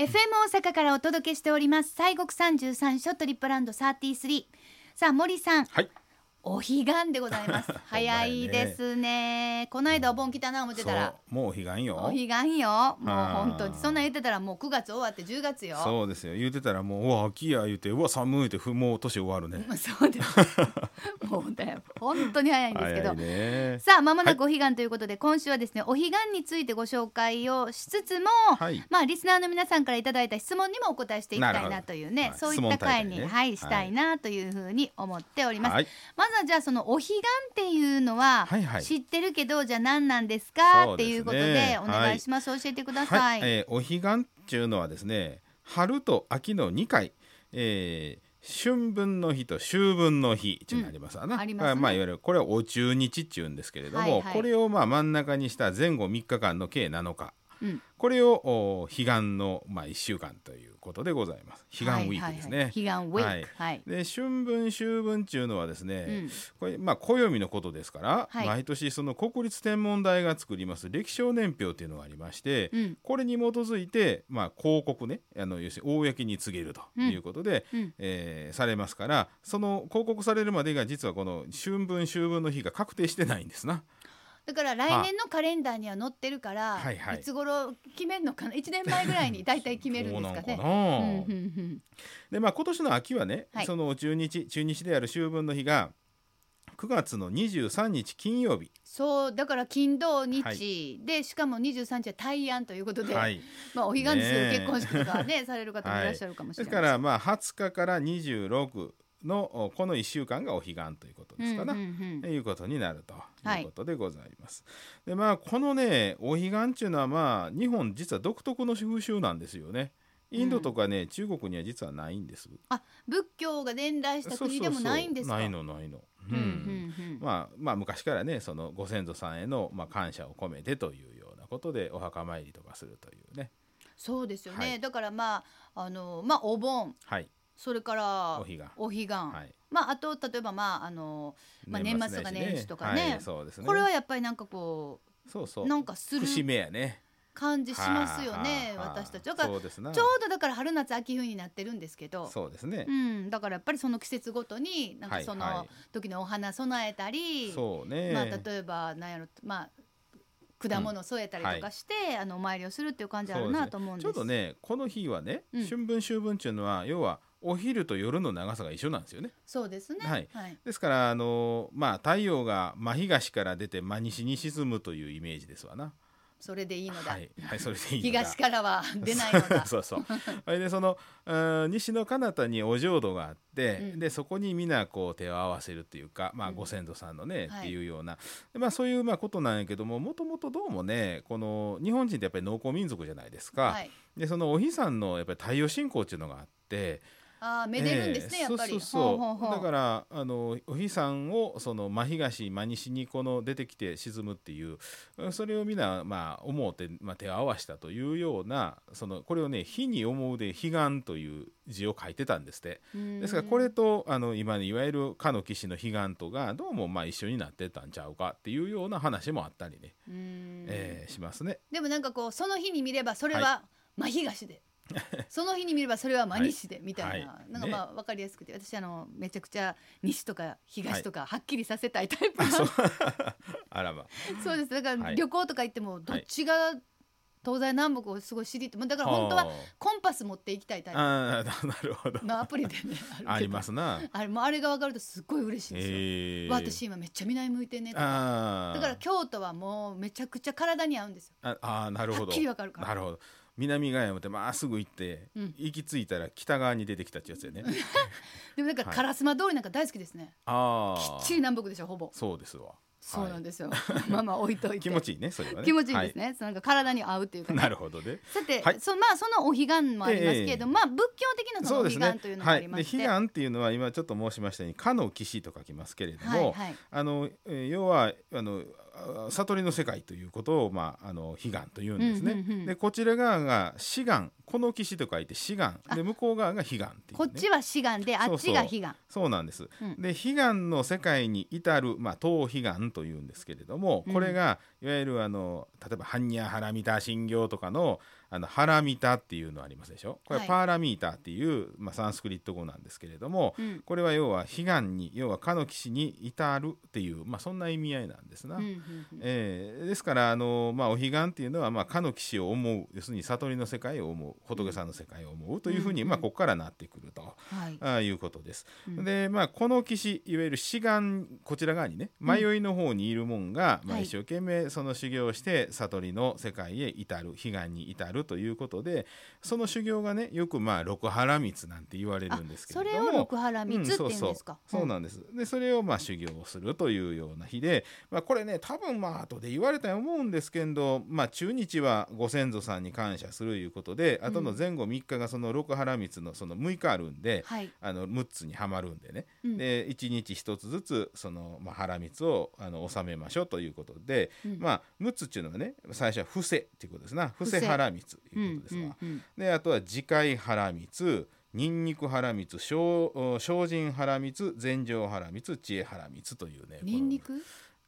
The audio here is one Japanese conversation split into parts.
FM 大阪からお届けしております。西国三十三ショットリップランド33さあ森さん。はい。お彼岸でございます。早いですね。この間お盆来たな思ってたら。もうお彼岸よ。お彼岸よ。もう本当に。そんなん言ってたらもう9月終わって10月よ。そうですよ。言うてたらもううわ秋や言うてうわ寒いってふもう年終わるね。まあそうです。もうだよ本当に早いんですけど。さあまもなくお彼岸ということで、今週はですねお彼岸についてご紹介をしつつも、はい。まあリスナーの皆さんからいただいた質問にもお答えしていきたいなというねはい。そういった回に、ね。はいしたいなというふうに思っております、はい。まずはじゃあそのお彼岸っていうのははいはい。知ってるけど、じゃあ何なんですかそうですね。っていうことでお願いします、教えてください、はい、えーお彼岸っていうのはですね春と秋の2回、えー春分の日と秋分の日っていうのがあります。わな、うん。ありますね。まあいわゆるこれはお中日っていうんですけれども、はいはい。これをまあ真ん中にした前後3日間の計7日うん。これをお彼岸のまあ1週間ということでございます。彼岸ウィークですね、彼岸ウィーク。はい。はい、で春分秋分っていうのはですね、うん。これまあ暦のことですから、はい。毎年その国立天文台が作ります歴史年表っていうのがありまして、うん。これに基づいて、まあ、広告ねあの要するに公に告げるということで、うん。えーされますからその広告されるまでが実はこの春分秋分の日が確定してないんですな。だから来年のカレンダーには載ってるから、はいはい。いつ頃決めるのかな？1年前ぐらいに大体決めるんですかね。そうでまあ今年の秋はね、はい。その中日中日である秋分の日が9月の23日金曜日、そうだから金土日、はい。でしかも23日は大安ということで、はい、まあお彼岸ですよ、ねえ。結婚式とかね される方もいらっしゃるかもしですれないからまあ20日から26のおこの1週間がお彼岸ということですかな。うんうんということになるとはいいうことでございます。でまあこのねお彼岸っていうのはまあ日本実は独特の風習なんですよね。インドとかね、中国には実はないんです。あ仏教が伝来した国でもないんですか？ないのないの。うんうんうんうんまあまあ昔からねそのご先祖さんへのまあ感謝を込めてというようなことでお墓参りとかするというね。そうですよね、はいだからまああのまあお盆はい。それからお彼岸お彼岸、はい。まああと例えばまああのまあ年末とか年始とかねはい、そうですね。これはやっぱりなんかこそうそうう。なんかする節目やね。感じしますよねはあはあ私たちだから。ちょうどだから春夏秋冬になってるんですけどそうですね。うん、だからやっぱりその季節ごとになんかそのはいはい時のお花備えたり、そうね。まあ、例えばなんやろまあ果物添えたりとかして、あのお参りをするっていう感じあるなと思うんですちょうどねこの日はね、うん春分秋分っていうのは要はお昼と夜の長さが一緒なんですよね。そうですね。はい。はい、ですからあのまあ太陽が真東から出て真西に沈むというイメージですわな。それでいいのだ、はい、はい、それでいい東からは出ないのだ。そうそう。それでそのうん西の彼方にお浄土があって、うん。でそこに皆こう手を合わせるっていうか、まあうん。ご先祖さんのね、はい。っていうような、でまあそういうまあことなんやけども、もともとどうもね、この日本人ってやっぱり農耕民族じゃないですか。はい、でそのお日さんのやっぱり太陽信仰っていうのがあって。ああめでるんですね、ええやっぱり。そうだからあのお日さんをその真東真西にこの出てきて沈むっていうそれをみんなまあ思うて、まあ、手を合わしたというようなそのこれをね「火に思う」で「彼岸」という字を書いてたんですって。うんですからこれとあの今のいわゆるかの騎士の彼岸とがどうもまあ一緒になってたんちゃうかっていうような話もあったりね、うん。えーしますね。でもなんかこうその日に見ればそれはは真東で、その日に見ればそれは真西でみたいな、はい。なんかまあ分かりやすくて私あのめちゃくちゃ西とか東とかはっきりさせたいタイプなんで、あそう。あらばそうです。だからはい。旅行とか行ってもどっちが東西南北をすごい知りだから本当ははコンパス持っていきたいタイプ。あなるほど。のアプリでねありますな。あれもうあれが分かるとすっごい嬉しいんですよ、えー、私今めっちゃ南向いてんねとか。だから京都はもうめちゃくちゃ体に合うんですよ。ああーなるほど。はっきりわかるから。なるほど南側山ってまっすぐ行って、うん。行き着いたら北側に出てきたってやつよね。でもなんかはい。烏丸通りなんか大好きですね、ああきっちり南北でしょほぼ。そうですわ。そうなんですよ、まあまあ置いといて。気持ちいいねそれはね。気持ちいいですね、そのなんか体に合うっていうか、ね、はいなるほどね。さて、はい。そまあそのお彼岸もありますけれども、まあ仏教的なそのお彼岸というのがありまして、はい、で彼岸っていうのは今ちょっと申しましたように「かの騎士」と書きますけれども、はいはい。あのえー要はあのあ悟りの世界ということを、まあ、あの彼岸というんですね。うんうんうん。でこちら側が志願この岸と書いて志願。で向こう側が彼岸っていう、ね、こっちは志願であっちが悲願。そうなんです、うん。で彼岸の世界に至る、まあ、東彼岸というんですけれどもこれがいわゆるあの例えば般若ハラミタ信行とかのあのハラミタっていうのありますでしょ？これははい。パーラミータっていう、まあ、サンスクリット語なんですけれども、うん。これは要は彼岸に要はかの岸に至るっていう、まあ、そんな意味合いなんですな。うんうんうん。えーですからあの、まあ、お彼岸っていうのは、まあ、かの岸を思う要するに悟りの世界を思う仏さんの世界を思うというふうに、うんまあ、ここからなってくると。はい。ああいうことです。うん。でまあこの岸いわゆる志願こちら側にね迷いの方にいるもんが、まあ、はい。一生懸命その修行をして悟りの世界へ至る彼岸に至るということでその修行がねよくまあ六波羅蜜なんて言われるんですけども。れを六波羅蜜って言うんそうですか、そうそう。なんです。でそれをまあ修行をするというような日で、まあ、これね多分まあ後で言われたと思うんですけど、まあ、中日はご先祖さんに感謝するいうことであとの前後3日がその六波羅蜜のその6日あるんで、はい、あの6つにはまるんでね、うん。で1日1つずつその、まあ、腹蜜をあの納めましょうということで、うん。まあ6つっていうのはね最初は伏せっていうことですな。伏せ伏せ。腹蜜とうんいうことですわ。うんうんであとは自戒腹蜜ニンニク腹蜜精精進腹蜜禅定腹蜜知恵腹蜜というねこの。ニンニク？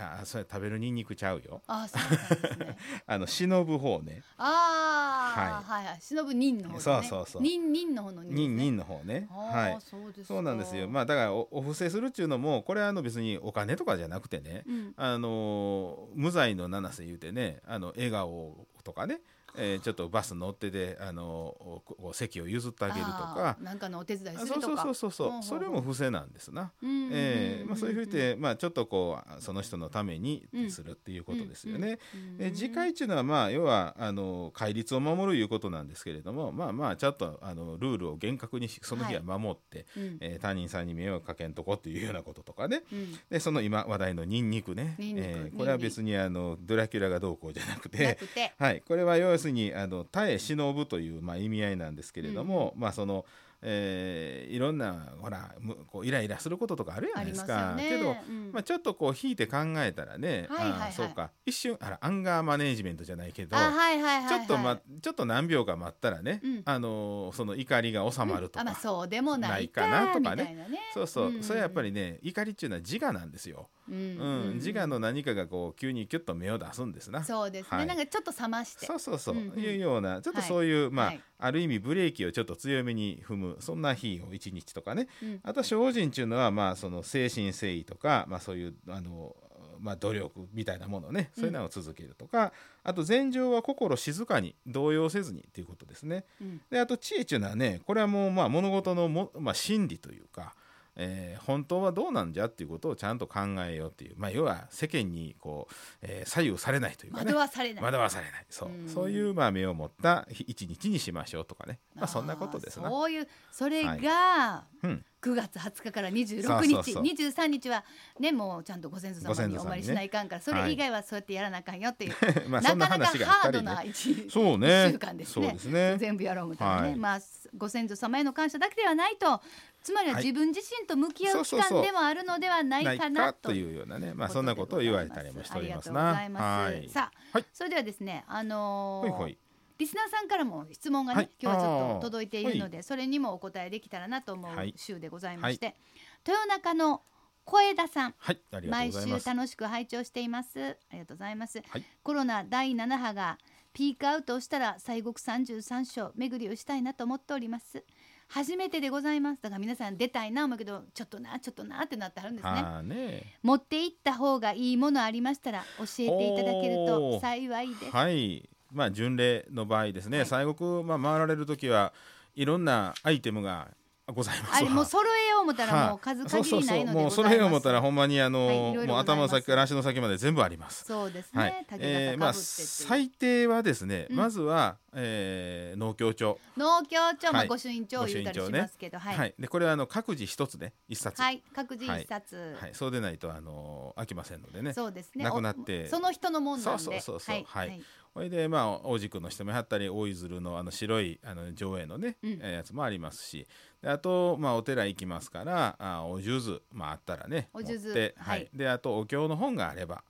あそれ食べるニンニクちゃうよ。あそうですね。あの忍ぶ方ね。ああ、はい、はい忍ぶ忍の方ね。そうそうそう。忍忍の方の忍ねニンニンの方ね。あはい。ーそうですか。そうなんですよ。まあだからおお布施するっていうのもこれはあの別にお金とかじゃなくてね、うん。あの無罪の七瀬言うてねあの笑顔とかね、えーちょっとバス乗ってであの席を譲ってあげるとか。なんかのお手伝いあそうするとか。そうそうそうそう。それも不正なんですな。そういうふうにまあ、ちょっとこうその人のためにするっていうことですよね。うんで自戒っていうのはまあ要はあの戒律を守るいうことなんですけれどもまあまあちょっとあのルールを厳格にしその日は守って、うんえー他人さんに迷惑かけんとこっていうようなこととかね。うん。でその今話題のニンニクね。ニンえーこれは別にあのドラキュラがどうこうじゃなくなて。はい、これは要するにあの耐え忍ぶという、まあ、意味合いなんですけれども、まあその、えーいろんなほらむこうイライラすることとかあるじゃないでますすよね。かけど、うん。まあ、ちょっとこう引いて考えたらね、はいはいはい。あーそうか。一瞬あらアンガーマネージメントじゃないけど、ちょっと、ま、ちょっと何秒か待ったらね、うん。あのーその怒りが収まるとか、あまあそうでもないかなとかね。ね。そうそう、ん。それはやっぱりね怒りっていうのは自我なんですよ、うん自我の何かがこう急にキュッと目を出すん。ですな。そうですね、はいなん。かちょっと冷ましてそうそうそう、いうようなちょっとそういう、まあ、ある意味ブレーキをちょっと強めに踏むそん。な日を一日とかねあと精進っていうのはまあその精神誠意とか、まあ、そういうあの、まあ、努力みたいなものねそういうのを続けるとか、あと禅情は心静かに動揺せずにっていうことですね。うん。であと知恵っていうのはねこれはもうまあ物事のも、まあ、真理というか、えー本当はどうなんじゃっていうことをちゃんと考えようっていう、まあ、要は世間にこう、えー左右されないというかね。惑わされない。惑わされない。そう,、うん。そういうまあ目を持った日一日にしましょうとかね。まあそんなことですな。そういうそれが、うん9月20日から26日。そうそうそう。23日はねもうちゃんとご先祖ご様にお参りしないかんから、それ以外はそうやってやらなあかんよっていう、まあそんななかなか話があったりハードなね。一そうね。一週間ですね。そうですね。全部やろうみたいなね、はいまあご先祖様への感謝だけではないと。つまりははい。自分自身と向き合う期そうそうそう間でもあるのではないないかなとかというようなねまあそんなことを言われたりもしておりますな。ありがとうございます。はい。さあ、はいそれではですね、あのーほいほいリスナーさんからも質問がね、はい。今日はちょっと届いているので、それにもお答えできたらなと思うはい。週でございまして、豊中の小枝さん。はい毎週。楽しく拝聴しています。ありがとうございます、はい。コロナ第7波がピークアウトをしたら西国33所巡りをしたいなと思っております。初めてでございます。だから皆さん出たいな思うけどちょっとなちょっとなってなってあるんですね。ね。持って行った方がいいものありましたら教えていただけると幸いです。はいまあ巡礼の場合ですね、はい。西国、まあ、回られる時はいろんなアイテムがございます。わあれもう揃えよう思ったらもう数限りないので。もうそれを思ったらほんまにあの、はいもう頭の先から足の先まで全部あります。そうですね。はい、竹えーまあ最低はですね、うん。まずは、えー農協帳、農協長まはい。あ御朱印帳を言ったりしますけど、はい、はい、でこれはあの各自一つね。一冊、はい、各自一冊、はい、そうでないとあの飽きませんのでね。そうですね。なくなって。おその人のもんなんで、そうそうそうそう。はい、はい。でまあ大路君の人もやったり大井鶴のあの白いあの上映のね、うやつもありますし。であとまあお寺行きますからあお数珠まああったらねお数珠。はい。であとお経の本があれば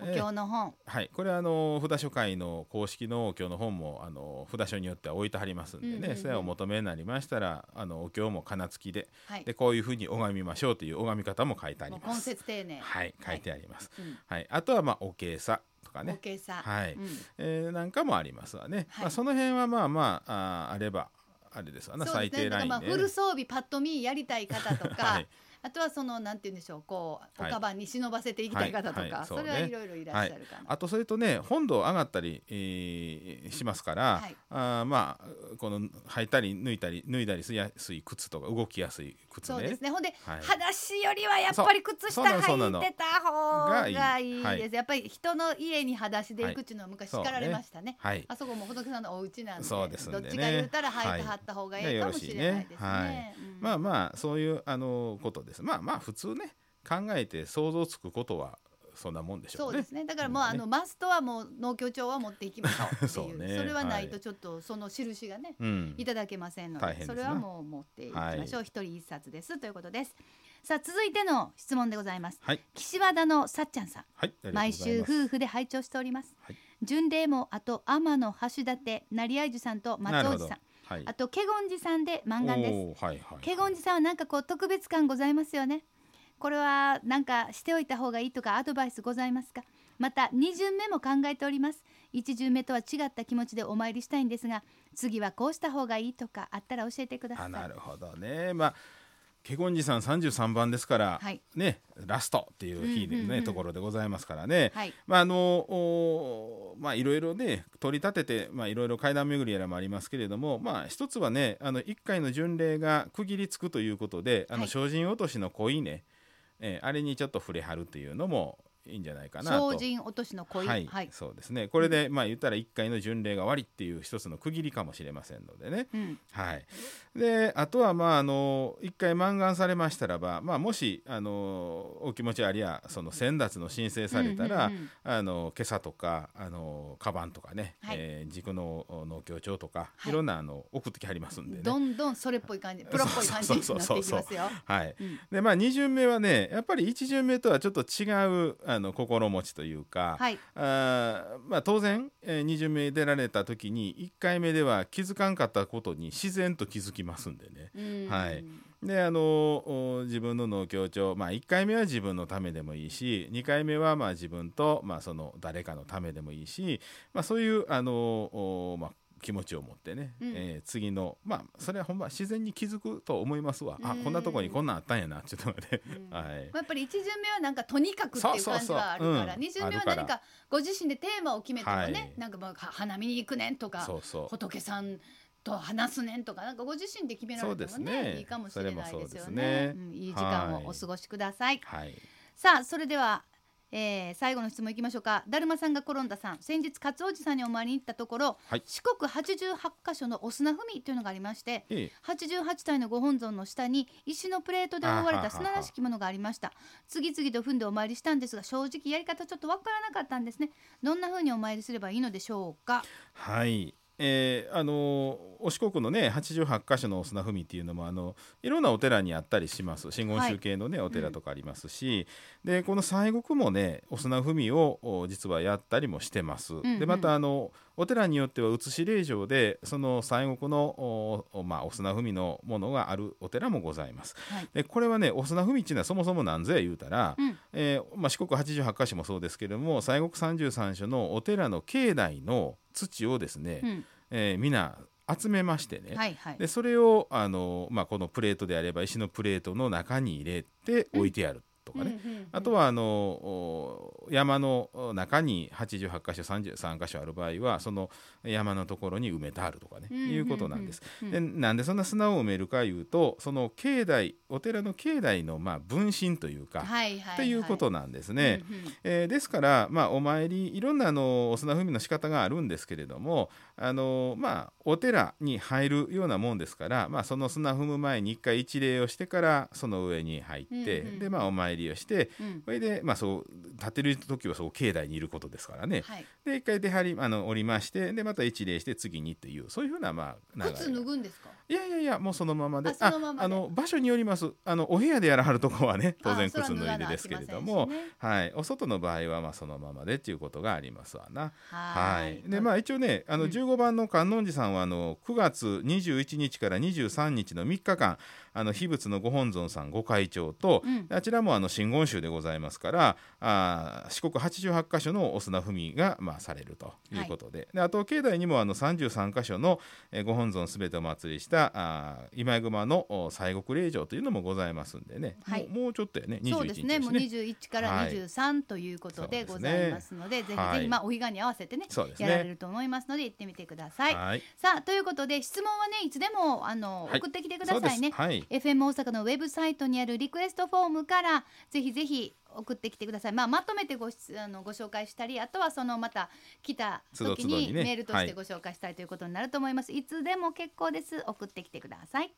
お経の本、はい、これはあの札所会の公式のお経の本もあの札所によっては置いてありますんでね、うんうんうん。それをお求めになりましたらあのお経も仮名付きで。はい。でこういうふうに拝みましょうという拝み方も書いてあります。節丁寧。はい、書いてあります。うん。はい、あとはまあお経さとかね、お経さ。はい。うん。えーなんかもありますわね。はい。まあその辺はまあまああーあればあれですわな、ね。低ラインで、まあフル装備パッと見やりたい方とか、はいあとはそのなんて言うんでしょうこうおはい。カバンに忍ばせていきたい方とか、はい。はい。そそうね。れはいろいろいらっしゃるかな、あとそれとね本堂上がったり、えーしますから、はい。あーまあこの履いたり脱いだり脱いだりしやすい靴とか動きやすい靴そうでねすね。ほんで、はい。裸足よりはやっぱり靴下履いてた方がいいがいいです、はい。やっぱり人の家に裸足で行くっていうのは昔叱られましたね,、はい。あそこも仏さんのお家なんでそうですね。どっちか言うたら履いてはった方がいいかもしれないですね,、はい。うん。まあまあそういうあのことですまあまあ普通ね考えて想像つくことはそんなもんでしょね。そううですね。だからもう、うん。あのマストはもう農協長は持っていきましょう そうね。それはないとはい。ちょっとその印がね、うん。いただけませんのででそれはもう持っていきましょう、は一人一冊です。ということですさあ続いての質問でございます。はい。岸和田のさっちゃんさん。はい毎週夫婦で拝聴しております、はい。巡礼もあと天野橋立成合樹さんと松尾寺さんはい。あと華厳寺さんで満願です。はいはい華厳寺さんはなんかこう特別感ございますよね。これはなんかしておいた方がいいとかアドバイスございますか？また2巡目も考えております。1巡目とは違った気持ちでお参りしたいんですが次はこうした方がいいとかあったら教えてください。あなるほどね。まあ華厳寺さん33番ですから、はい。ねラストっていう日でね、うんうん。うんところでございますからね、はい。まああのおまあいろいろね取り立ててまあいろいろ階段巡りやらもありますけれどもまあ一つはねあの一回の巡礼が区切りつくということであのはい。精進落としの恋ね、えーあれにちょっと触れはるっていうのもいいんじゃないかなと。落としの恋？はい、はい、そうですね。これで、まあ言ったら1回の巡礼が終わりっていう一つの区切りかもしれませんのでね、うん。はい、であとはまああの1回満願されましたらば、まあ、もしあのお気持ちありやその先達の申請されたら、あの今朝とかあのカバンとかね、はい。えー軸の農協長とか、はい。い、ろんなあの送ってきはりますんでね。どんどんそれっぽい感じプロっぽい感じになっていきますよ。はい。うん。でまあ、2巡目はねやっぱり1巡目とはちょっと違うあの心持ちというか、はい。あーまあ、当然、えー、2巡目出られた時に1回目では気づかんかったことに自然と気づきますんでね。うん。はい。であのお自分の農協長、まあ、1回目は自分のためでもいいし2回目はまあ自分と、まあ、その誰かのためでもいいし、まあ、そういうあのおまあ気持ちを持ってね、うん。えー次のまあそれはほんま自然に気づくと思いますわ、あうん。こんなとこにこんなんあったんやな。ちょっと待って、うん。はい。やっぱり1巡目はなんかとにかくっていう感じがあるからそうそうそう。うん。2巡目は何かご自身でテーマを決めてもね、はい。なんかもうは花見に行くねんとか仏さんと話すねんとかなんかご自身で決められてもねね。いいかもしれないですよね。ね。うんいい時間をお過ごしください、はい。さあそれでは、えー最後の質問いきましょうか。だるまさんが転んださん。先日勝おじさんにお参りに行ったところ、はい。四国88箇所のお砂踏みというのがありましてええ。88体のご本尊の下に石のプレートで覆われた砂らしきものがありました。次々と踏んでお参りしたんですが正直やり方ちょっとわからなかったんですね。どんな風にお参りすればいいのでしょうか？はい、えーあのお四国のね88箇所のお砂踏みっていうのもあのいろんなお寺にあったりします。真言宗系のね、お寺とかありますし、でこの西国もねお砂踏みをお実はやったりもしてます。んうん。でまたあのお寺によっては写し霊場でその西国のおおまあ、お砂踏みのものがあるお寺もございます。はい。でこれはねお砂踏みっていうのはそもそも何ぞや言うたら、うん。えーまあ、四国88箇所もそうですけれども西国33所のお寺の境内の土をですね、うん。えーみんな集めましてね、はいはい。でそれをあの、まあ、このプレートであれば石のプレートの中に入れて置いてあるとかね、うんうんうん。あとはあのお山の中に88箇所33箇所ある場合はその山のところに埋めてあるとかね、うんうんうん。いうことなんです。うん。でなんでそんな砂を埋めるかいうとその境内お寺の境内のまあ分身というか、はいはいはい。ということなんですね。うんうん。えーですから、まあ、お参りいろんなあのお砂踏みの仕方があるんですけれどもあの、まあ、お寺に入るようなもんですから、まあ、その砂踏む前に一回一礼をしてからその上に入って、うんうん。で、まあ、お参参りをしてうん。それでまあそう立ってる時はそう境内にいることですからね。はい。で一回出張りあの降りましてでまた一礼して次にっていうそういうふうなまあ流脱ぐんですか？いやいやいやもうそのままで。ああの場所によります。あのお部屋でやらはるとこはね当然靴脱いでですけれども、ね。はい、お外の場合はまあそのままでっていうことがありますわな。ははい、でまあ一応ねあのうん。15番の観音寺さんはあの9月21日から23日の3日間あの秘仏のご本尊さんご会長と、うん。あちらもあの真言宗でございますからあー四国88箇所のお砂踏みがまあされるということで,、であと境内にもあの33箇所の、えーご本尊すべてお祭りしたあー今井熊のお西国霊場というのもございますんでね、はい。もうもうちょっとやね21日そうですね。もう21からはい。23ということでございますので、ぜひぜひ、はい。まあお彼岸に合わせてねそうですやられね。ると思いますので行ってみてください。はい、さあということで質問はねいつでもあの、はい。送ってきてくださいね。す。はい。FM 大阪のウェブサイトにあるリクエストフォームからぜひぜひ送ってきてください。まあまとめてご質あのご紹介したり、あとはそのまた来た時にメールとしてご紹介したいということになると思います。いつでも結構です。送ってきてください。